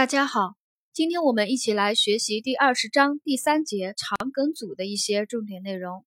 大家好，今天我们一起来学习第二十章第三节肠梗阻的一些重点内容。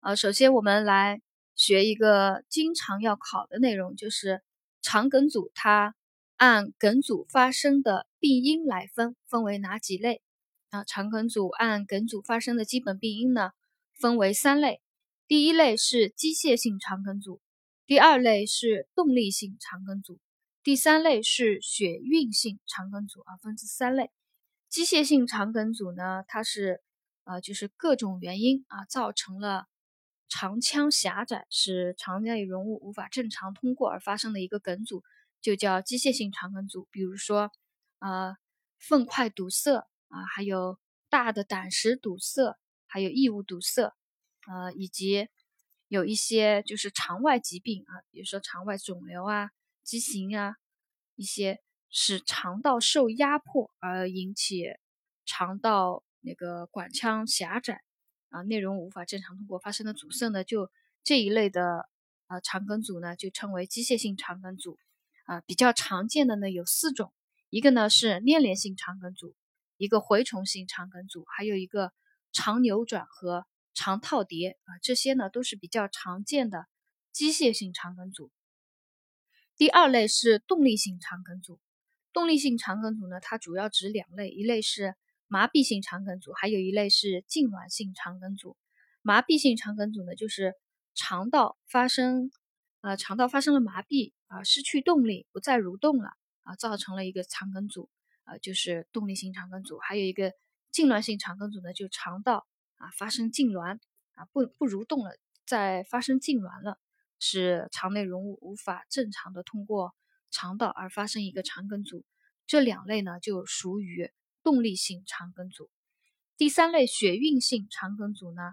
呃，首先我们来学一个经常要考的内容，就是肠梗阻它按梗阻发生的病因来分，分为哪几类？啊，肠梗阻按梗阻发生的基本病因呢，分为三类。第一类是机械性肠梗阻，第二类是动力性肠梗阻。第三类是血运性肠梗阻啊，分这三类。机械性肠梗阻呢，它是呃，就是各种原因啊，造成了肠腔狭窄，使肠内容物无法正常通过而发生的一个梗阻，就叫机械性肠梗阻。比如说，呃，粪块堵塞啊，还有大的胆石堵塞，还有异物堵塞，呃，以及有一些就是肠外疾病啊，比如说肠外肿瘤啊。畸形啊，一些使肠道受压迫而引起肠道那个管腔狭窄啊，内容无法正常通过发生的阻塞呢，就这一类的啊肠梗阻呢，就称为机械性肠梗阻啊。比较常见的呢有四种，一个呢是粘连性肠梗阻，一个蛔虫性肠梗阻，还有一个肠扭转和肠套叠啊，这些呢都是比较常见的机械性肠梗阻。第二类是动力性肠梗阻，动力性肠梗阻呢，它主要指两类，一类是麻痹性肠梗阻，还有一类是痉挛性肠梗阻。麻痹性肠梗阻呢，就是肠道发生，呃，肠道发生了麻痹啊，失去动力，不再蠕动了啊，造成了一个肠梗阻，啊，就是动力性肠梗阻。还有一个痉挛性肠梗阻呢，就肠道啊发生痉挛啊，不不蠕动了，再发生痉挛了。使肠内容物无法正常的通过肠道而发生一个肠梗阻，这两类呢就属于动力性肠梗阻。第三类血运性肠梗阻呢，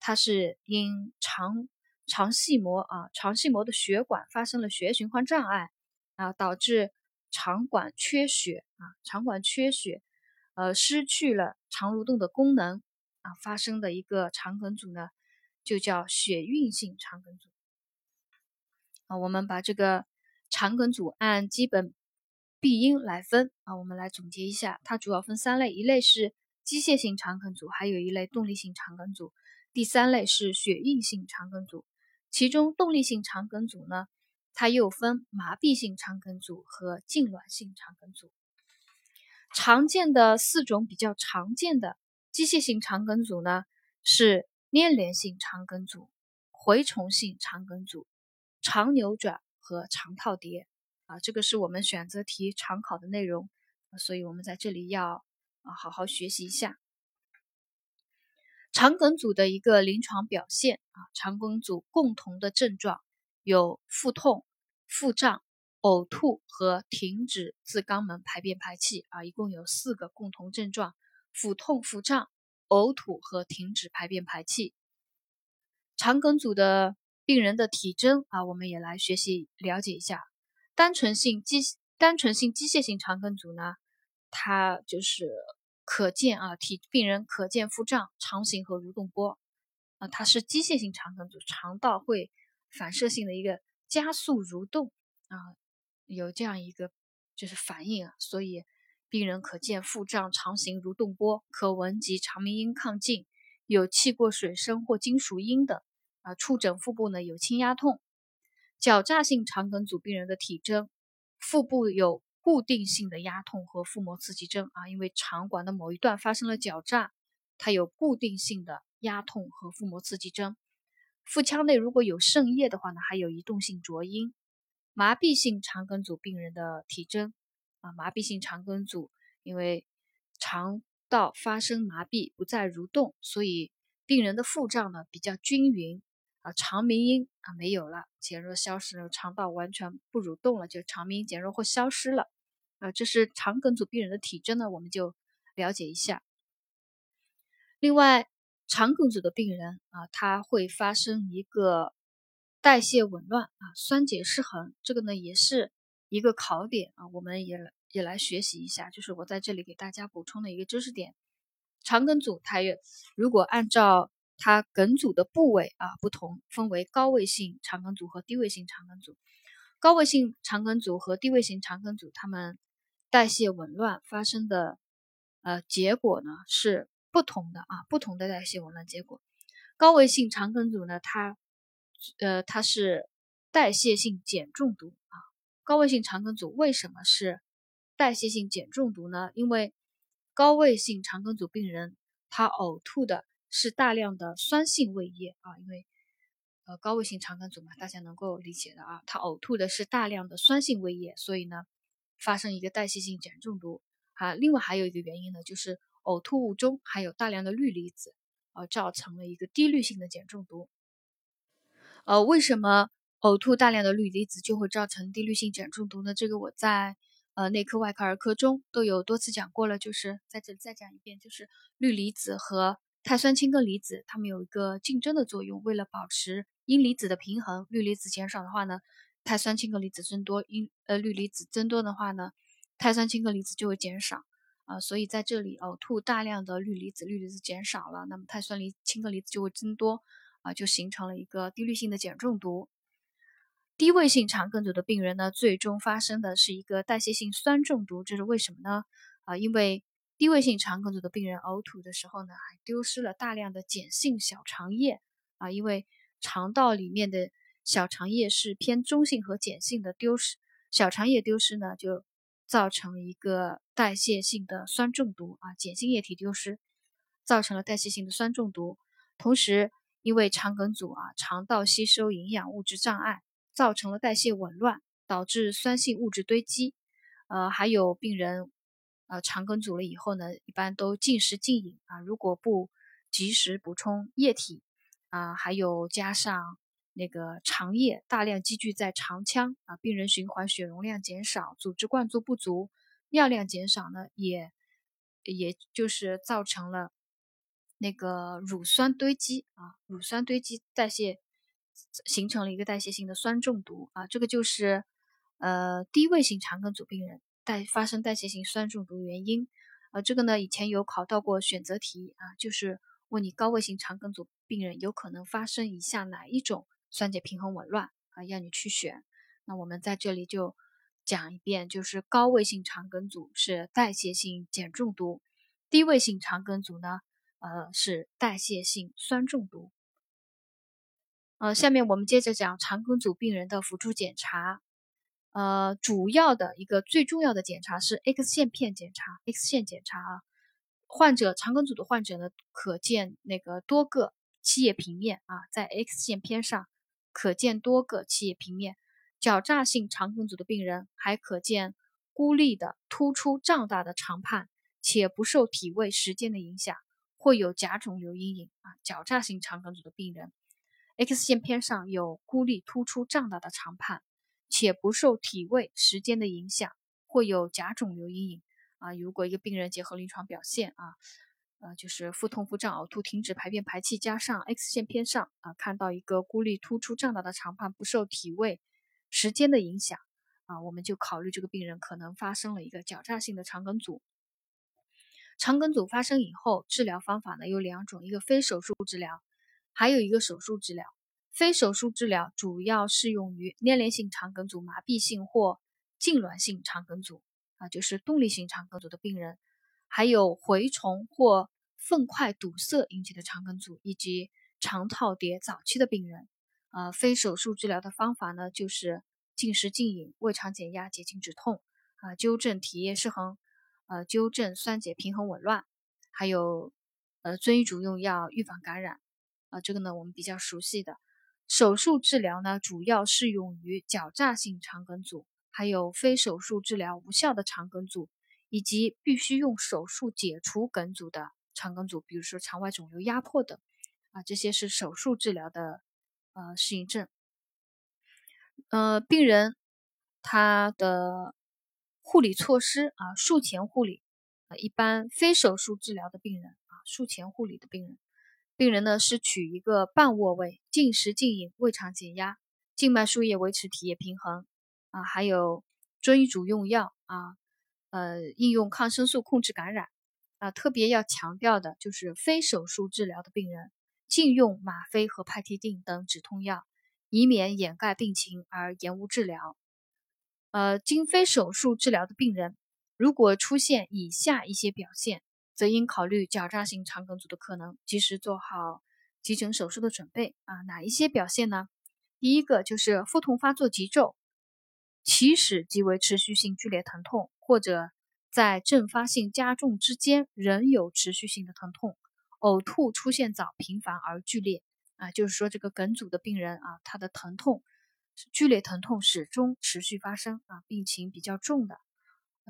它是因肠肠系膜啊肠系膜的血管发生了血液循环障碍啊，导致肠管缺血啊肠管缺血，呃失去了肠蠕动的功能啊发生的一个肠梗阻呢，就叫血运性肠梗阻。啊，我们把这个肠梗阻按基本病因来分啊，我们来总结一下，它主要分三类，一类是机械性肠梗阻，还有一类动力性肠梗阻，第三类是血运性肠梗阻。其中动力性肠梗阻呢，它又分麻痹性肠梗阻和痉挛性肠梗阻。常见的四种比较常见的机械性肠梗阻呢，是粘连性肠梗阻、蛔虫性肠梗阻。肠扭转和肠套叠啊，这个是我们选择题常考的内容，所以我们在这里要啊好好学习一下。肠梗阻的一个临床表现啊，肠梗阻共同的症状有腹痛、腹胀、呕吐和停止自肛门排便排气啊，一共有四个共同症状：腹痛、腹胀、呕吐和停止排便排气。肠梗阻的。病人的体征啊，我们也来学习了解一下。单纯性机单纯性机械性肠梗阻呢，它就是可见啊，体病人可见腹胀、肠形和蠕动波啊，它是机械性肠梗阻，肠道会反射性的一个加速蠕动啊，有这样一个就是反应啊，所以病人可见腹胀、肠形、蠕动波，可闻及肠鸣音亢进，有气过水声或金属音等。啊，触诊腹部呢有轻压痛，狡诈性肠梗阻病人的体征，腹部有固定性的压痛和腹膜刺激征啊，因为肠管的某一段发生了绞诈，它有固定性的压痛和腹膜刺激征。腹腔内如果有渗液的话呢，还有移动性浊音。麻痹性肠梗阻病人的体征啊，麻痹性肠梗阻因为肠道发生麻痹不再蠕动，所以病人的腹胀呢比较均匀。啊，肠鸣音啊没有了，减弱消失了，肠道完全不蠕动了，就肠鸣减弱或消失了。啊，这是肠梗阻病人的体征呢，我们就了解一下。另外，肠梗阻的病人啊，他会发生一个代谢紊乱啊，酸碱失衡，这个呢也是一个考点啊，我们也也来学习一下，就是我在这里给大家补充的一个知识点。肠梗阻它也如果按照它梗阻的部位啊不同，分为高位性肠梗阻和低位性肠梗阻。高位性肠梗阻和低位性肠梗阻，它们代谢紊乱发生的呃结果呢是不同的啊，不同的代谢紊乱结果。高位性肠梗阻呢，它呃它是代谢性碱中毒啊。高位性肠梗阻为什么是代谢性碱中毒呢？因为高位性肠梗阻病人他呕吐的是大量的酸性胃液啊，因为呃高位性肠梗阻嘛，大家能够理解的啊，他呕吐的是大量的酸性胃液，所以呢发生一个代谢性碱中毒啊。另外还有一个原因呢，就是呕吐物中含有大量的氯离子，呃，造成了一个低氯性的碱中毒。呃，为什么呕吐大量的氯离子就会造成低氯性碱中毒呢？这个我在。呃，内科、外科、儿科中都有多次讲过了，就是在这里再讲一遍，就是氯离子和碳酸氢根离子，它们有一个竞争的作用。为了保持阴离子的平衡，氯离子减少的话呢，碳酸氢根离子增多；阴呃氯离子增多的话呢，碳酸氢根离子就会减少。啊，所以在这里呕吐大量的氯离子，氯离子减少了，那么碳酸离氢根离子就会增多，啊，就形成了一个低氯性的碱中毒。低位性肠梗阻的病人呢，最终发生的是一个代谢性酸中毒，这是为什么呢？啊，因为低位性肠梗阻的病人呕吐的时候呢，还丢失了大量的碱性小肠液啊，因为肠道里面的小肠液是偏中性和碱性的，丢失小肠液丢失呢，就造成一个代谢性的酸中毒啊，碱性液体丢失，造成了代谢性的酸中毒。同时，因为肠梗阻啊，肠道吸收营养物质障碍。造成了代谢紊乱，导致酸性物质堆积。呃，还有病人，呃，肠梗阻了以后呢，一般都禁食禁饮啊。如果不及时补充液体啊，还有加上那个肠液大量积聚在肠腔啊，病人循环血容量减少，组织灌注不足，尿量减少呢，也也就是造成了那个乳酸堆积啊，乳酸堆积代谢。形成了一个代谢性的酸中毒啊，这个就是呃低位性肠梗阻病人代发生代谢性酸中毒原因啊。这个呢以前有考到过选择题啊，就是问你高位性肠梗阻病人有可能发生以下哪一种酸碱平衡紊乱啊，要你去选。那我们在这里就讲一遍，就是高位性肠梗阻是代谢性碱中毒，低位性肠梗阻呢呃是代谢性酸中毒。呃，下面我们接着讲肠梗阻病人的辅助检查。呃，主要的一个最重要的检查是 X 线片检查。X 线检查啊，患者肠梗阻的患者呢，可见那个多个气液平面啊，在 X 线片上可见多个气液平面。狡诈性肠梗阻的病人还可见孤立的突出胀大的肠畔，且不受体位时间的影响，会有假肿瘤阴影啊。狡诈性肠梗阻的病人。X 线片上有孤立突出胀大的肠畔，且不受体位时间的影响，会有假肿瘤阴影啊。如果一个病人结合临床表现啊，呃，就是腹痛、腹胀、呕吐、停止排便排气，加上 X 线片上啊看到一个孤立突出胀大的肠畔，不受体位时间的影响啊，我们就考虑这个病人可能发生了一个狡诈性的肠梗阻。肠梗阻发生以后，治疗方法呢有两种，一个非手术治疗。还有一个手术治疗，非手术治疗主要适用于粘连性肠梗阻、麻痹性或痉挛性肠梗阻啊，就是动力性肠梗阻的病人，还有蛔虫或粪块堵塞引起的肠梗阻，以及肠套叠早期的病人。呃，非手术治疗的方法呢，就是禁食禁饮、胃肠减压、解禁止痛啊，纠正体液失衡，呃，纠正酸碱平衡紊乱，还有呃遵医嘱用药，预防感染。啊，这个呢，我们比较熟悉的手术治疗呢，主要适用于狡诈性肠梗阻，还有非手术治疗无效的肠梗阻，以及必须用手术解除梗阻的肠梗阻，比如说肠外肿瘤压迫等。啊，这些是手术治疗的呃适应症。呃，病人他的护理措施啊，术前护理啊，一般非手术治疗的病人啊，术前护理的病人。病人呢是取一个半卧位，禁食禁饮，胃肠减压，静脉输液维持体液平衡啊，还有遵医嘱用药啊，呃，应用抗生素控制感染啊。特别要强调的就是非手术治疗的病人禁用吗啡和派替啶等止痛药，以免掩盖病情而延误治疗。呃，经非手术治疗的病人如果出现以下一些表现，则应考虑狡诈性肠梗阻的可能，及时做好急诊手术的准备啊。哪一些表现呢？第一个就是腹痛发作急骤，起始即为持续性剧烈疼痛，或者在阵发性加重之间仍有持续性的疼痛，呕吐出现早、频繁而剧烈啊，就是说这个梗阻的病人啊，他的疼痛剧烈疼痛始终持续发生啊，病情比较重的，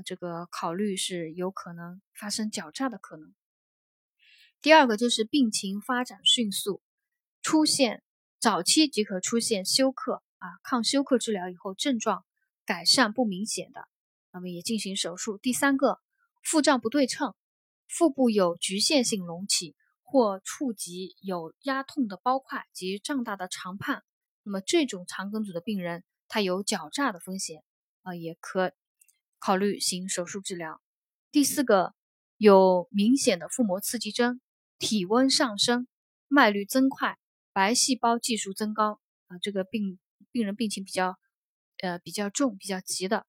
这个考虑是有可能发生狡诈的可能。第二个就是病情发展迅速，出现早期即可出现休克啊，抗休克治疗以后症状改善不明显的。那么也进行手术。第三个，腹胀不对称，腹部有局限性隆起或触及有压痛的包块及胀大的肠畔。那么这种肠梗阻的病人，他有狡诈的风险啊，也可考虑行手术治疗。第四个，有明显的腹膜刺激征，体温上升，脉率增快，白细胞计数增高啊，这个病病人病情比较呃比较重，比较急的。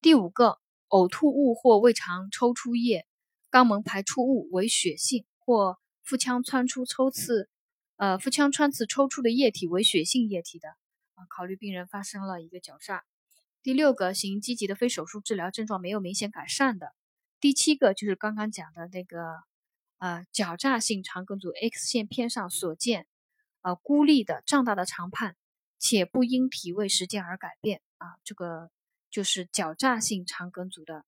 第五个，呕吐物或胃肠抽出液、肛门排出物为血性，或腹腔穿出抽刺，呃，腹腔穿刺抽出的液体为血性液体的，啊，考虑病人发生了一个绞杀。第六个，行积极的非手术治疗，症状没有明显改善的。第七个就是刚刚讲的那个，呃，狡诈性肠梗阻 X 线片上所见，呃，孤立的胀大的肠畔，且不因体位时间而改变，啊，这个。就是狡诈性肠梗阻的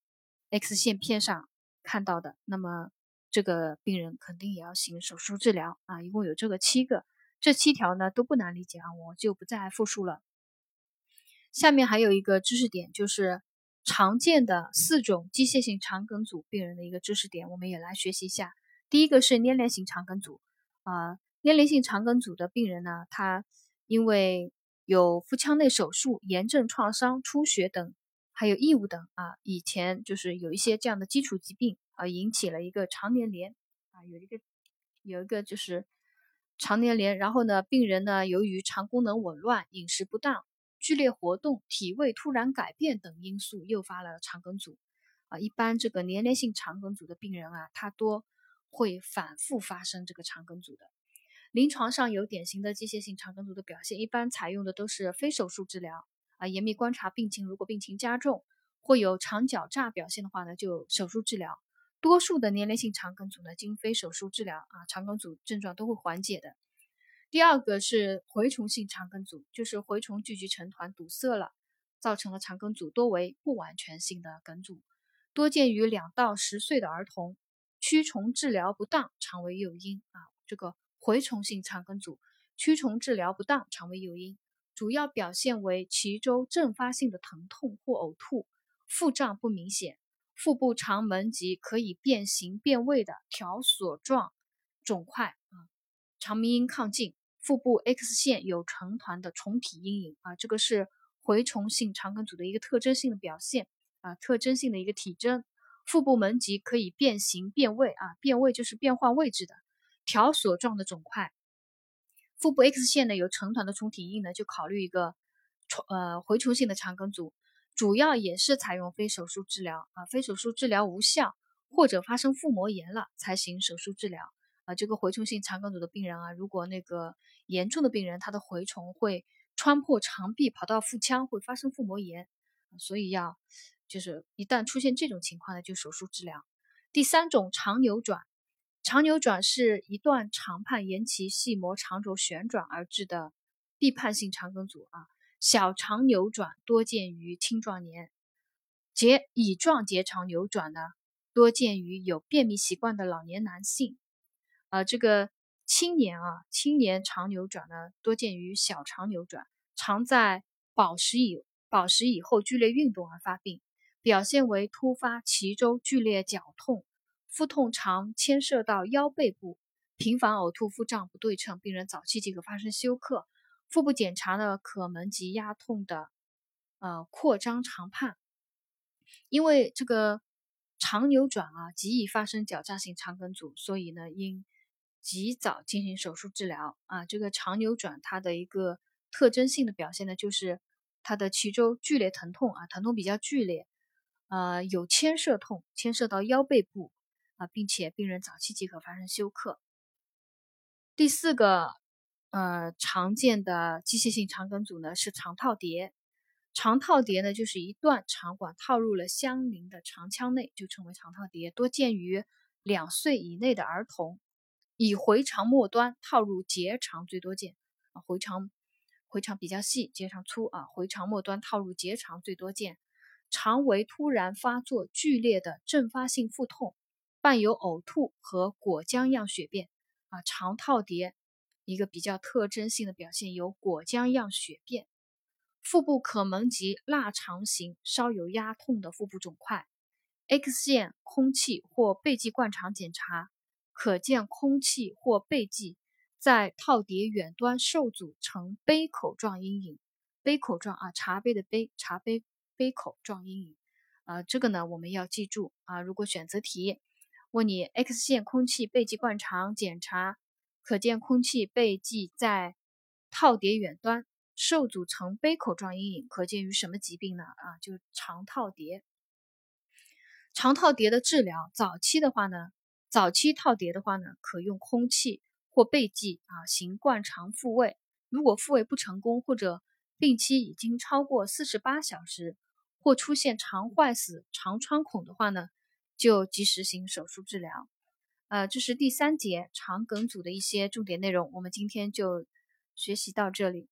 X 线片上看到的，那么这个病人肯定也要行手术治疗啊。一共有这个七个，这七条呢都不难理解啊，我就不再复述了。下面还有一个知识点，就是常见的四种机械性肠梗阻病人的一个知识点，我们也来学习一下。第一个是粘连性肠梗阻啊，粘连性肠梗阻的病人呢，他因为有腹腔内手术、炎症创伤、出血等，还有异物等啊，以前就是有一些这样的基础疾病啊，引起了一个肠粘连啊，有一个有一个就是肠粘连，然后呢，病人呢由于肠功能紊乱、饮食不当、剧烈活动、体位突然改变等因素，诱发了肠梗阻啊。一般这个粘连性肠梗阻的病人啊，他多会反复发生这个肠梗阻的。临床上有典型的机械性肠梗阻的表现，一般采用的都是非手术治疗啊，严密观察病情。如果病情加重或有肠绞诈表现的话呢，就手术治疗。多数的粘连性肠梗阻呢，经非手术治疗啊，肠梗阻症状都会缓解的。第二个是蛔虫性肠梗阻，就是蛔虫聚集成团堵塞了，造成了肠梗阻，多为不完全性的梗阻，多见于两到十岁的儿童。驱虫治疗不当常为诱因啊，这个。蛔虫性肠梗阻，驱虫治疗不当常为诱因，主要表现为脐周阵发性的疼痛或呕吐，腹胀不明显，腹部肠门及可以变形变位的条索状肿块啊，肠鸣音亢进，腹部 X 线有成团的虫体阴影啊，这个是蛔虫性肠梗阻的一个特征性的表现啊，特征性的一个体征，腹部门棘可以变形变位啊，变位就是变换位置的。条索状的肿块，腹部 X 线呢有成团的虫体印呢，就考虑一个虫呃蛔虫性的肠梗阻，主要也是采用非手术治疗啊，非手术治疗无效或者发生腹膜炎了才行手术治疗啊。这个蛔虫性肠梗阻的病人啊，如果那个严重的病人，他的蛔虫会穿破肠壁跑到腹腔，会发生腹膜炎，所以要就是一旦出现这种情况呢，就手术治疗。第三种肠扭转。肠扭转是一段肠畔沿其细膜肠轴旋转而致的闭判性肠梗阻啊，小肠扭转多见于青壮年，结乙状结肠扭转呢多见于有便秘习惯的老年男性，啊，这个青年啊，青年肠扭转呢多见于小肠扭转，常在饱食以饱食以后剧烈运动而发病，表现为突发脐周剧烈绞痛。腹痛常牵涉到腰背部，频繁呕吐、腹胀不对称，病人早期即可发生休克。腹部检查呢，可门及压痛的，呃，扩张肠畔。因为这个肠扭转啊，极易发生绞扎性肠梗阻，所以呢，应及早进行手术治疗啊。这个肠扭转它的一个特征性的表现呢，就是它的脐周剧烈疼痛啊，疼痛比较剧烈。呃有牵涉痛，牵涉到腰背部啊，并且病人早期即可发生休克。第四个呃常见的机械性肠梗阻呢是肠套叠，肠套叠呢就是一段肠管套入了相邻的肠腔内，就称为肠套叠，多见于两岁以内的儿童。以回肠末端套入结肠最多见啊，回肠回肠比较细，结肠粗啊，回肠末端套入结肠最多见。肠为突然发作剧烈的阵发性腹痛，伴有呕吐和果浆样血便啊。肠套叠一个比较特征性的表现有果浆样血便，腹部可蒙及腊肠型稍有压痛的腹部肿块。X 线空气或背际灌肠检查可见空气或背际在套叠远端受阻成杯口状阴影，杯口状啊，茶杯的杯，茶杯。杯口状阴影，呃，这个呢我们要记住啊。如果选择题问你 X 线空气背际灌肠检查，可见空气背际在套叠远端受阻成杯口状阴影，可见于什么疾病呢？啊，就肠套叠。肠套叠的治疗，早期的话呢，早期套叠的话呢，可用空气或背剂啊行灌肠复位。如果复位不成功，或者病期已经超过四十八小时，或出现肠坏死、肠穿孔的话呢，就及时行手术治疗。呃，这是第三节肠梗阻的一些重点内容，我们今天就学习到这里。